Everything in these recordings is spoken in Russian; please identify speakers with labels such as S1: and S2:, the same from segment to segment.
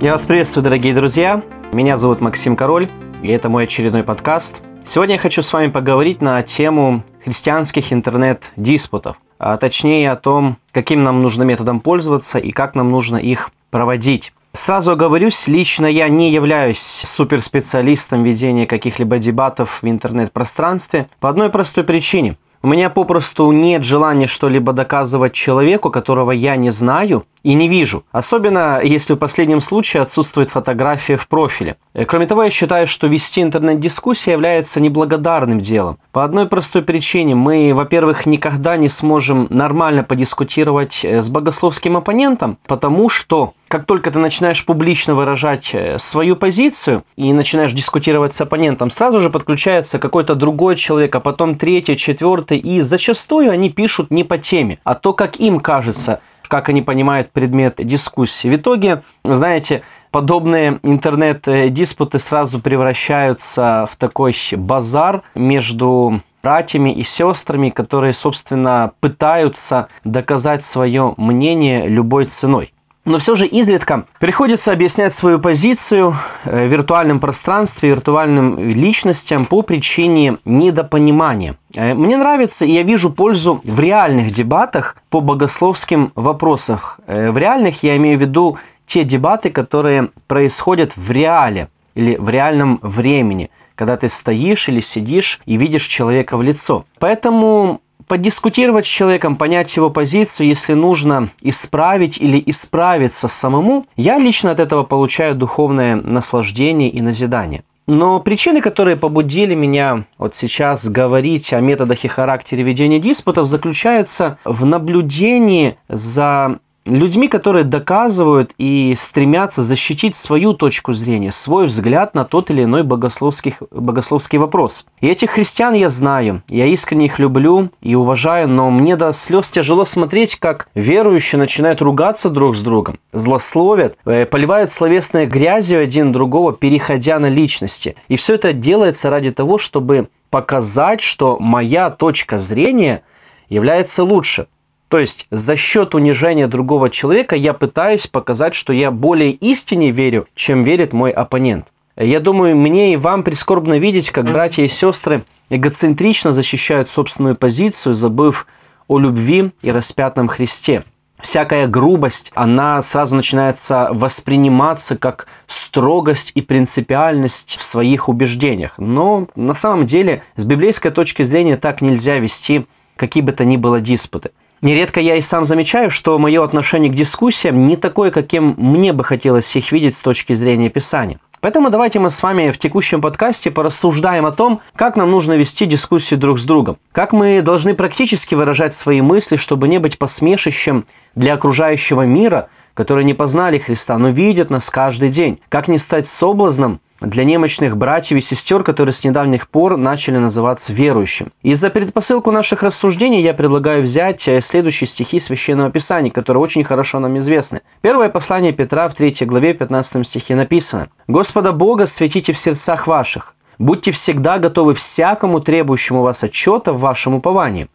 S1: Я вас приветствую, дорогие друзья. Меня зовут Максим Король, и это мой очередной подкаст. Сегодня я хочу с вами поговорить на тему христианских интернет-диспутов, а точнее о том, каким нам нужно методом пользоваться и как нам нужно их проводить. Сразу оговорюсь, лично я не являюсь суперспециалистом ведения каких-либо дебатов в интернет-пространстве по одной простой причине – у меня попросту нет желания что-либо доказывать человеку, которого я не знаю и не вижу. Особенно, если в последнем случае отсутствует фотография в профиле. Э, кроме того, я считаю, что вести интернет-дискуссии является неблагодарным делом. По одной простой причине. Мы, во-первых, никогда не сможем нормально подискутировать э, с богословским оппонентом, потому что как только ты начинаешь публично выражать э, свою позицию и начинаешь дискутировать с оппонентом, сразу же подключается какой-то другой человек, а потом третий, четвертый, и зачастую они пишут не по теме, а то, как им кажется, как они понимают предмет дискуссии. В итоге, знаете, подобные интернет-диспуты сразу превращаются в такой базар между братьями и сестрами, которые, собственно, пытаются доказать свое мнение любой ценой. Но все же изредка приходится объяснять свою позицию э, в виртуальном пространстве, виртуальным личностям по причине недопонимания. Э, мне нравится, и я вижу пользу в реальных дебатах по богословским вопросам. Э, в реальных я имею в виду те дебаты, которые происходят в реале или в реальном времени, когда ты стоишь или сидишь и видишь человека в лицо. Поэтому подискутировать с человеком, понять его позицию, если нужно исправить или исправиться самому, я лично от этого получаю духовное наслаждение и назидание. Но причины, которые побудили меня вот сейчас говорить о методах и характере ведения диспутов, заключаются в наблюдении за людьми, которые доказывают и стремятся защитить свою точку зрения, свой взгляд на тот или иной богословский, богословский вопрос. И этих христиан я знаю, я искренне их люблю и уважаю, но мне до слез тяжело смотреть, как верующие начинают ругаться друг с другом, злословят, э, поливают словесной грязью один другого, переходя на личности. И все это делается ради того, чтобы показать, что моя точка зрения является лучше – то есть за счет унижения другого человека я пытаюсь показать, что я более истине верю, чем верит мой оппонент. Я думаю, мне и вам прискорбно видеть, как братья и сестры эгоцентрично защищают собственную позицию, забыв о любви и распятом Христе. Всякая грубость, она сразу начинается восприниматься как строгость и принципиальность в своих убеждениях. Но на самом деле с библейской точки зрения так нельзя вести какие бы то ни было диспуты. Нередко я и сам замечаю, что мое отношение к дискуссиям не такое, каким мне бы хотелось их видеть с точки зрения Писания. Поэтому давайте мы с вами в текущем подкасте порассуждаем о том, как нам нужно вести дискуссии друг с другом, как мы должны практически выражать свои мысли, чтобы не быть посмешищем для окружающего мира, которые не познали Христа, но видят нас каждый день, как не стать соблазном для немощных братьев и сестер, которые с недавних пор начали называться верующим. И за предпосылку наших рассуждений я предлагаю взять э, следующие стихи Священного Писания, которые очень хорошо нам известны. Первое послание Петра в 3 главе 15 стихе написано «Господа Бога светите в сердцах ваших, будьте всегда готовы всякому требующему вас отчета в вашем уповании,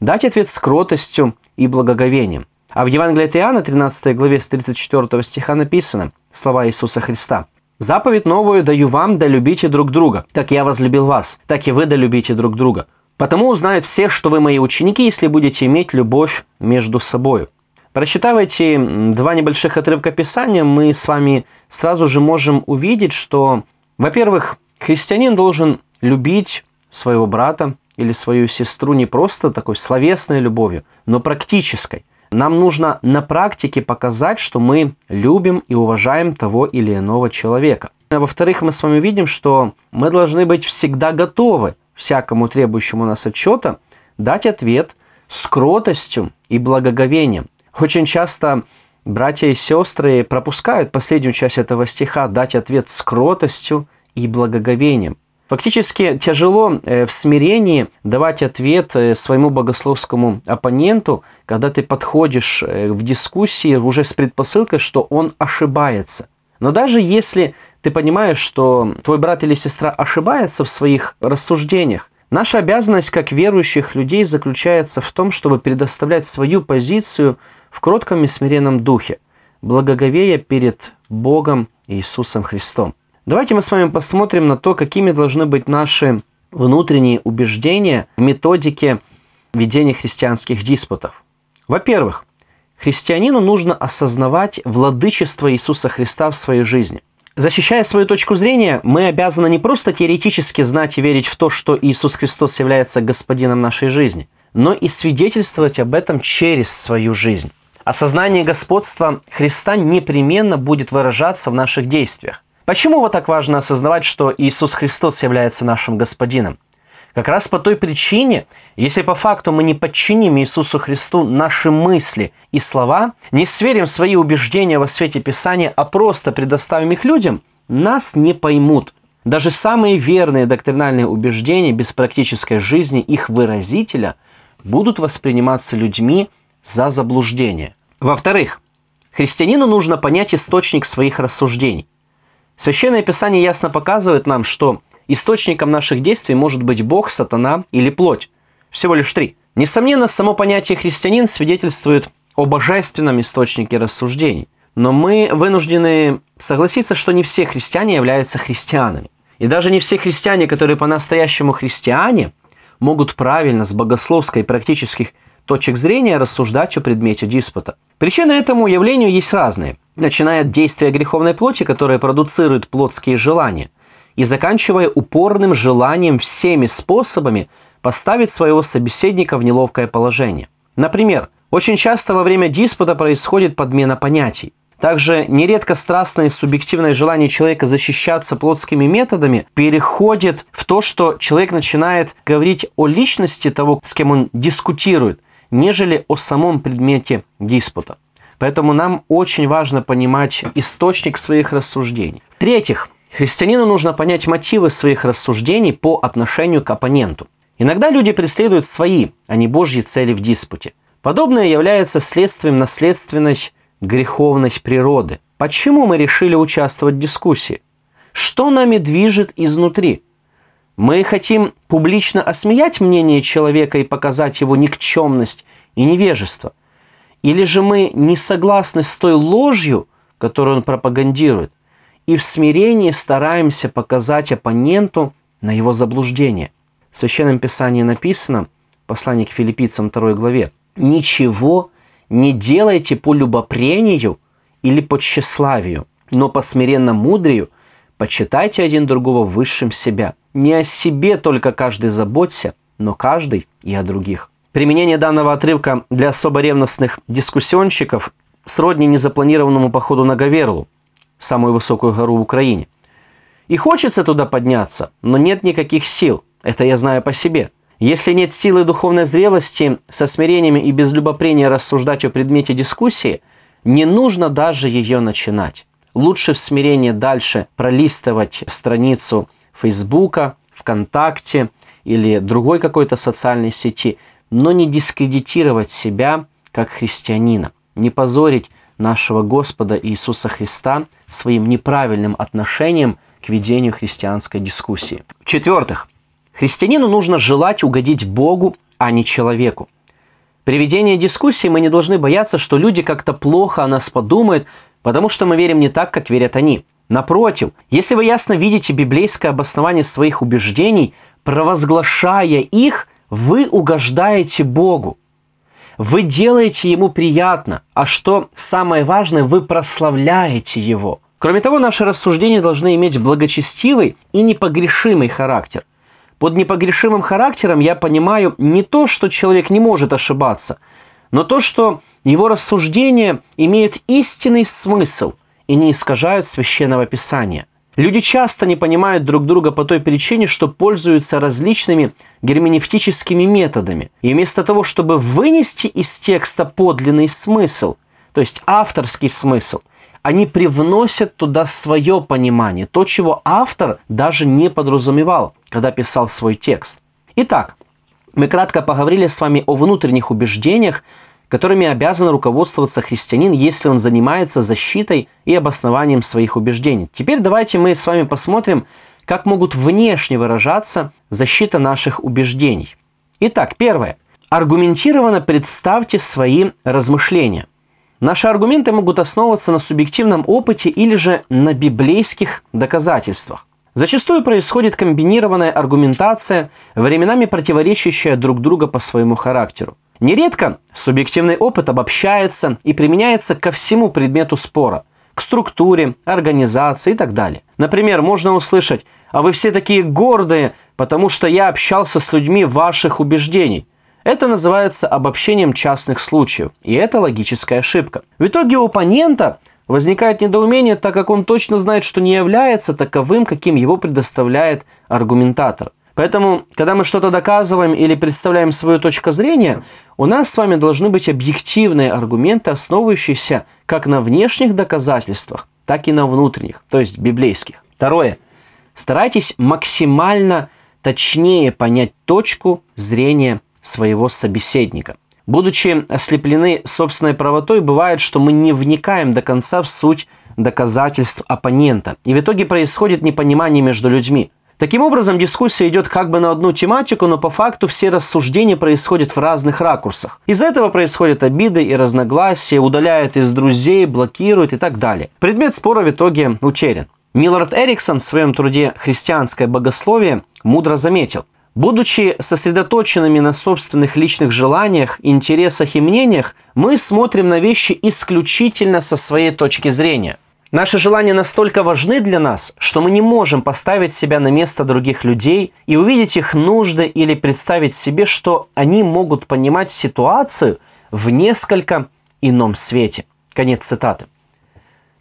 S1: дать ответ с кротостью и благоговением». А в Евангелии от Иоанна, 13 главе с 34 стиха написано слова Иисуса Христа – Заповедь новую даю вам, да любите друг друга. Как я возлюбил вас, так и вы да любите друг друга. Потому узнают все, что вы мои ученики, если будете иметь любовь между собой. Прочитав эти два небольших отрывка Писания, мы с вами сразу же можем увидеть, что, во-первых, христианин должен любить своего брата или свою сестру не просто такой словесной любовью, но практической. Нам нужно на практике показать, что мы любим и уважаем того или иного человека. Во-вторых, мы с вами видим, что мы должны быть всегда готовы всякому требующему нас отчета дать ответ с кротостью и благоговением. Очень часто братья и сестры пропускают последнюю часть этого стиха «дать ответ с кротостью и благоговением». Фактически тяжело э, в смирении давать ответ э, своему богословскому оппоненту, когда ты подходишь э, в дискуссии уже с предпосылкой, что он ошибается. Но даже если ты понимаешь, что твой брат или сестра ошибается в своих рассуждениях, наша обязанность как верующих людей заключается в том, чтобы предоставлять свою позицию в кротком и смиренном духе, благоговея перед Богом Иисусом Христом. Давайте мы с вами посмотрим на то, какими должны быть наши внутренние убеждения в методике ведения христианских диспутов. Во-первых, христианину нужно осознавать владычество Иисуса Христа в своей жизни. Защищая свою точку зрения, мы обязаны не просто теоретически знать и верить в то, что Иисус Христос является господином нашей жизни, но и свидетельствовать об этом через свою жизнь. Осознание господства Христа непременно будет выражаться в наших действиях. Почему вот так важно осознавать, что Иисус Христос является нашим господином? Как раз по той причине, если по факту мы не подчиним Иисусу Христу наши мысли и слова, не сверим свои убеждения во свете Писания, а просто предоставим их людям, нас не поймут. Даже самые верные доктринальные убеждения без практической жизни их выразителя будут восприниматься людьми за заблуждение. Во-вторых, христианину нужно понять источник своих рассуждений. Священное Писание ясно показывает нам, что Источником наших действий может быть Бог, сатана или плоть. Всего лишь три. Несомненно, само понятие христианин свидетельствует о божественном источнике рассуждений. Но мы вынуждены согласиться, что не все христиане являются христианами. И даже не все христиане, которые по-настоящему христиане, могут правильно с богословской и практических точек зрения рассуждать о предмете диспута. Причины этому явлению есть разные, начиная от действия греховной плоти, которая продуцирует плотские желания – и заканчивая упорным желанием всеми способами поставить своего собеседника в неловкое положение. Например, очень часто во время диспута происходит подмена понятий. Также нередко страстное и субъективное желание человека защищаться плотскими методами переходит в то, что человек начинает говорить о личности того, с кем он дискутирует, нежели о самом предмете диспута. Поэтому нам очень важно понимать источник своих рассуждений. В-третьих, Христианину нужно понять мотивы своих рассуждений по отношению к оппоненту. Иногда люди преследуют свои, а не Божьи цели в диспуте. Подобное является следствием наследственной греховной природы. Почему мы решили участвовать в дискуссии? Что нами движет изнутри? Мы хотим публично осмеять мнение человека и показать его никчемность и невежество? Или же мы не согласны с той ложью, которую он пропагандирует? и в смирении стараемся показать оппоненту на его заблуждение. В Священном Писании написано, послание к филиппийцам 2 главе, «Ничего не делайте по любопрению или по тщеславию, но по смиренно мудрию почитайте один другого высшим себя. Не о себе только каждый заботься, но каждый и о других». Применение данного отрывка для особо ревностных дискуссионщиков сродни незапланированному походу на Гаверлу – самую высокую гору в Украине. И хочется туда подняться, но нет никаких сил. Это я знаю по себе. Если нет силы духовной зрелости, со смирением и без любопрения рассуждать о предмете дискуссии, не нужно даже ее начинать. Лучше в смирении дальше пролистывать страницу Фейсбука, ВКонтакте или другой какой-то социальной сети, но не дискредитировать себя как христианина, не позорить нашего Господа Иисуса Христа своим неправильным отношением к ведению христианской дискуссии. В-четвертых, христианину нужно желать угодить Богу, а не человеку. При ведении дискуссии мы не должны бояться, что люди как-то плохо о нас подумают, потому что мы верим не так, как верят они. Напротив, если вы ясно видите библейское обоснование своих убеждений, провозглашая их, вы угождаете Богу. Вы делаете ему приятно, а что самое важное, вы прославляете его. Кроме того, наши рассуждения должны иметь благочестивый и непогрешимый характер. Под непогрешимым характером я понимаю не то, что человек не может ошибаться, но то, что его рассуждения имеют истинный смысл и не искажают священного писания. Люди часто не понимают друг друга по той причине, что пользуются различными герменевтическими методами. И вместо того, чтобы вынести из текста подлинный смысл, то есть авторский смысл, они привносят туда свое понимание, то, чего автор даже не подразумевал, когда писал свой текст. Итак, мы кратко поговорили с вами о внутренних убеждениях, которыми обязан руководствоваться христианин, если он занимается защитой и обоснованием своих убеждений. Теперь давайте мы с вами посмотрим, как могут внешне выражаться защита наших убеждений. Итак, первое. Аргументированно представьте свои размышления. Наши аргументы могут основываться на субъективном опыте или же на библейских доказательствах. Зачастую происходит комбинированная аргументация, временами противоречащая друг другу по своему характеру. Нередко субъективный опыт обобщается и применяется ко всему предмету спора, к структуре, организации и так далее. Например, можно услышать «А вы все такие гордые, потому что я общался с людьми ваших убеждений». Это называется обобщением частных случаев, и это логическая ошибка. В итоге у оппонента возникает недоумение, так как он точно знает, что не является таковым, каким его предоставляет аргументатор. Поэтому, когда мы что-то доказываем или представляем свою точку зрения, у нас с вами должны быть объективные аргументы, основывающиеся как на внешних доказательствах, так и на внутренних, то есть библейских. Второе. Старайтесь максимально точнее понять точку зрения своего собеседника. Будучи ослеплены собственной правотой, бывает, что мы не вникаем до конца в суть доказательств оппонента. И в итоге происходит непонимание между людьми. Таким образом, дискуссия идет как бы на одну тематику, но по факту все рассуждения происходят в разных ракурсах. Из-за этого происходят обиды и разногласия, удаляют из друзей, блокируют и так далее. Предмет спора в итоге утерян. Миллард Эриксон в своем труде «Христианское богословие» мудро заметил – Будучи сосредоточенными на собственных личных желаниях, интересах и мнениях, мы смотрим на вещи исключительно со своей точки зрения. Наши желания настолько важны для нас, что мы не можем поставить себя на место других людей и увидеть их нужды или представить себе, что они могут понимать ситуацию в несколько ином свете. Конец цитаты.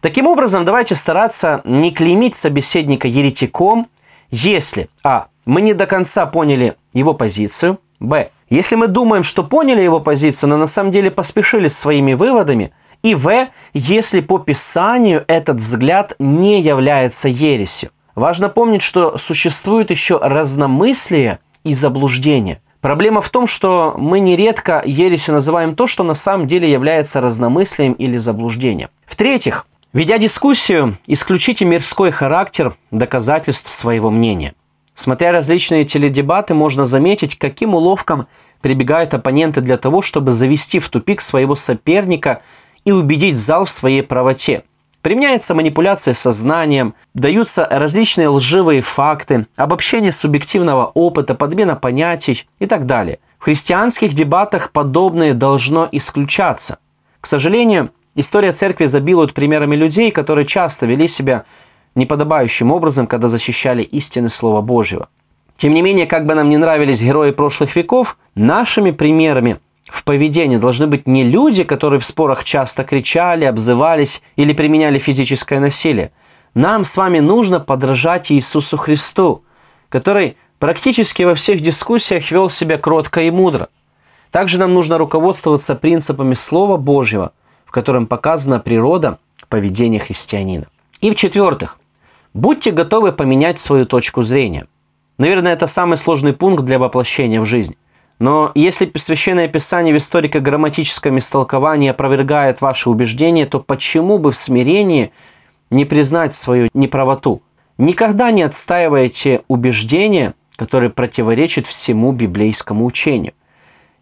S1: Таким образом, давайте стараться не клеймить собеседника еретиком, если а мы не до конца поняли его позицию. Б. Если мы думаем, что поняли его позицию, но на самом деле поспешили с своими выводами. И В. Если по Писанию этот взгляд не является ересью. Важно помнить, что существует еще разномыслие и заблуждение. Проблема в том, что мы нередко ересью называем то, что на самом деле является разномыслием или заблуждением. В-третьих, ведя дискуссию, исключите мирской характер доказательств своего мнения. Смотря различные теледебаты, можно заметить, каким уловкам прибегают оппоненты для того, чтобы завести в тупик своего соперника и убедить зал в своей правоте. Применяется манипуляция сознанием, даются различные лживые факты, обобщение субъективного опыта, подмена понятий и так далее. В христианских дебатах подобное должно исключаться. К сожалению, история церкви забилует примерами людей, которые часто вели себя неподобающим образом, когда защищали истины Слова Божьего. Тем не менее, как бы нам не нравились герои прошлых веков, нашими примерами в поведении должны быть не люди, которые в спорах часто кричали, обзывались или применяли физическое насилие. Нам с вами нужно подражать Иисусу Христу, который практически во всех дискуссиях вел себя кротко и мудро. Также нам нужно руководствоваться принципами Слова Божьего, в котором показана природа поведения христианина. И в-четвертых, будьте готовы поменять свою точку зрения. Наверное, это самый сложный пункт для воплощения в жизнь. Но если Священное Писание в историко-грамматическом истолковании опровергает ваши убеждения, то почему бы в смирении не признать свою неправоту? Никогда не отстаивайте убеждения, которые противоречат всему библейскому учению.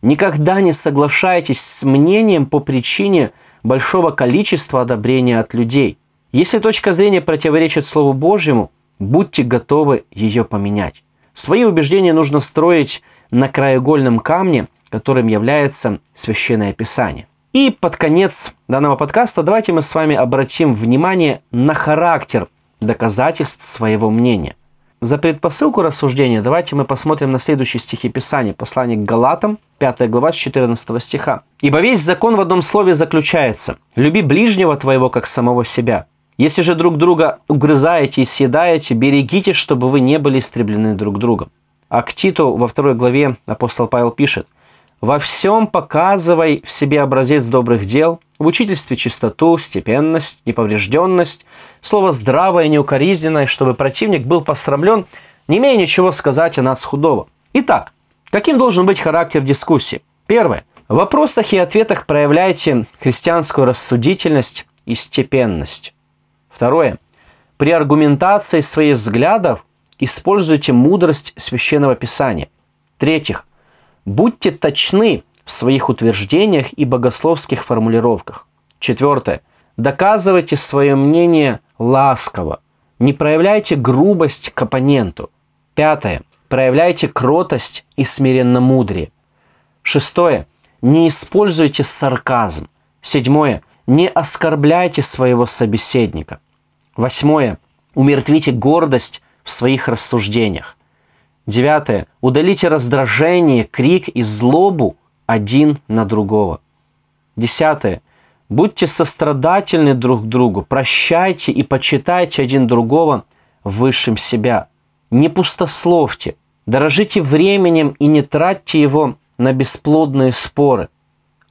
S1: Никогда не соглашайтесь с мнением по причине большого количества одобрения от людей – если точка зрения противоречит Слову Божьему, будьте готовы ее поменять. Свои убеждения нужно строить на краеугольном камне, которым является Священное Писание. И под конец данного подкаста давайте мы с вами обратим внимание на характер доказательств своего мнения. За предпосылку рассуждения давайте мы посмотрим на следующие стихи Писания, послание к Галатам, 5 глава с 14 стиха. «Ибо весь закон в одном слове заключается – люби ближнего твоего, как самого себя. Если же друг друга угрызаете и съедаете, берегите, чтобы вы не были истреблены друг другом. А к Титу во второй главе апостол Павел пишет, «Во всем показывай в себе образец добрых дел, в учительстве чистоту, степенность, неповрежденность, слово здравое неукоризненное, чтобы противник был посрамлен, не имея ничего сказать о нас худого». Итак, каким должен быть характер дискуссии? Первое. В вопросах и ответах проявляйте христианскую рассудительность и степенность. Второе. При аргументации своих взглядов используйте мудрость Священного Писания. В-третьих, будьте точны в своих утверждениях и богословских формулировках. Четвертое. Доказывайте свое мнение ласково. Не проявляйте грубость к оппоненту. Пятое. Проявляйте кротость и смиренно-мудрие. Шестое. Не используйте сарказм. Седьмое. Не оскорбляйте своего собеседника. Восьмое. Умертвите гордость в своих рассуждениях. Девятое. Удалите раздражение, крик и злобу один на другого. Десятое. Будьте сострадательны друг к другу, прощайте и почитайте один другого высшим себя. Не пустословьте, дорожите временем и не тратьте его на бесплодные споры.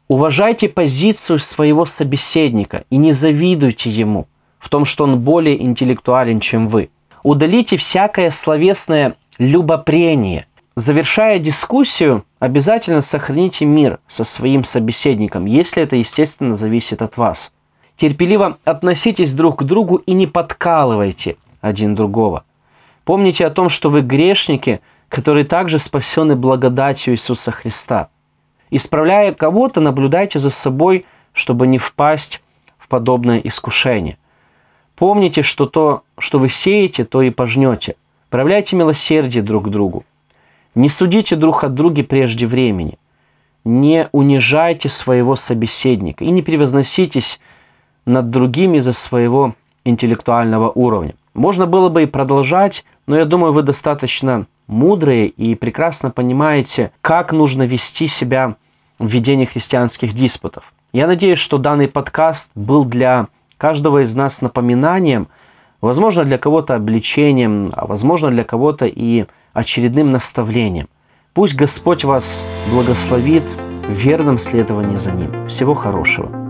S1: Уважайте позицию своего собеседника и не завидуйте ему в том, что он более интеллектуален, чем вы. Удалите всякое словесное любопрение. Завершая дискуссию, обязательно сохраните мир со своим собеседником, если это, естественно, зависит от вас. Терпеливо относитесь друг к другу и не подкалывайте один другого. Помните о том, что вы грешники, которые также спасены благодатью Иисуса Христа. Исправляя кого-то, наблюдайте за собой, чтобы не впасть в подобное искушение. Помните, что то, что вы сеете, то и пожнете – Проявляйте милосердие друг к другу. Не судите друг от друга прежде времени. Не унижайте своего собеседника и не превозноситесь над другими за своего интеллектуального уровня. Можно было бы и продолжать, но я думаю, вы достаточно мудрые и прекрасно понимаете, как нужно вести себя в ведении христианских диспутов. Я надеюсь, что данный подкаст был для каждого из нас напоминанием – Возможно, для кого-то обличением, а возможно, для кого-то и очередным наставлением. Пусть Господь вас благословит в верном следовании за Ним. Всего хорошего.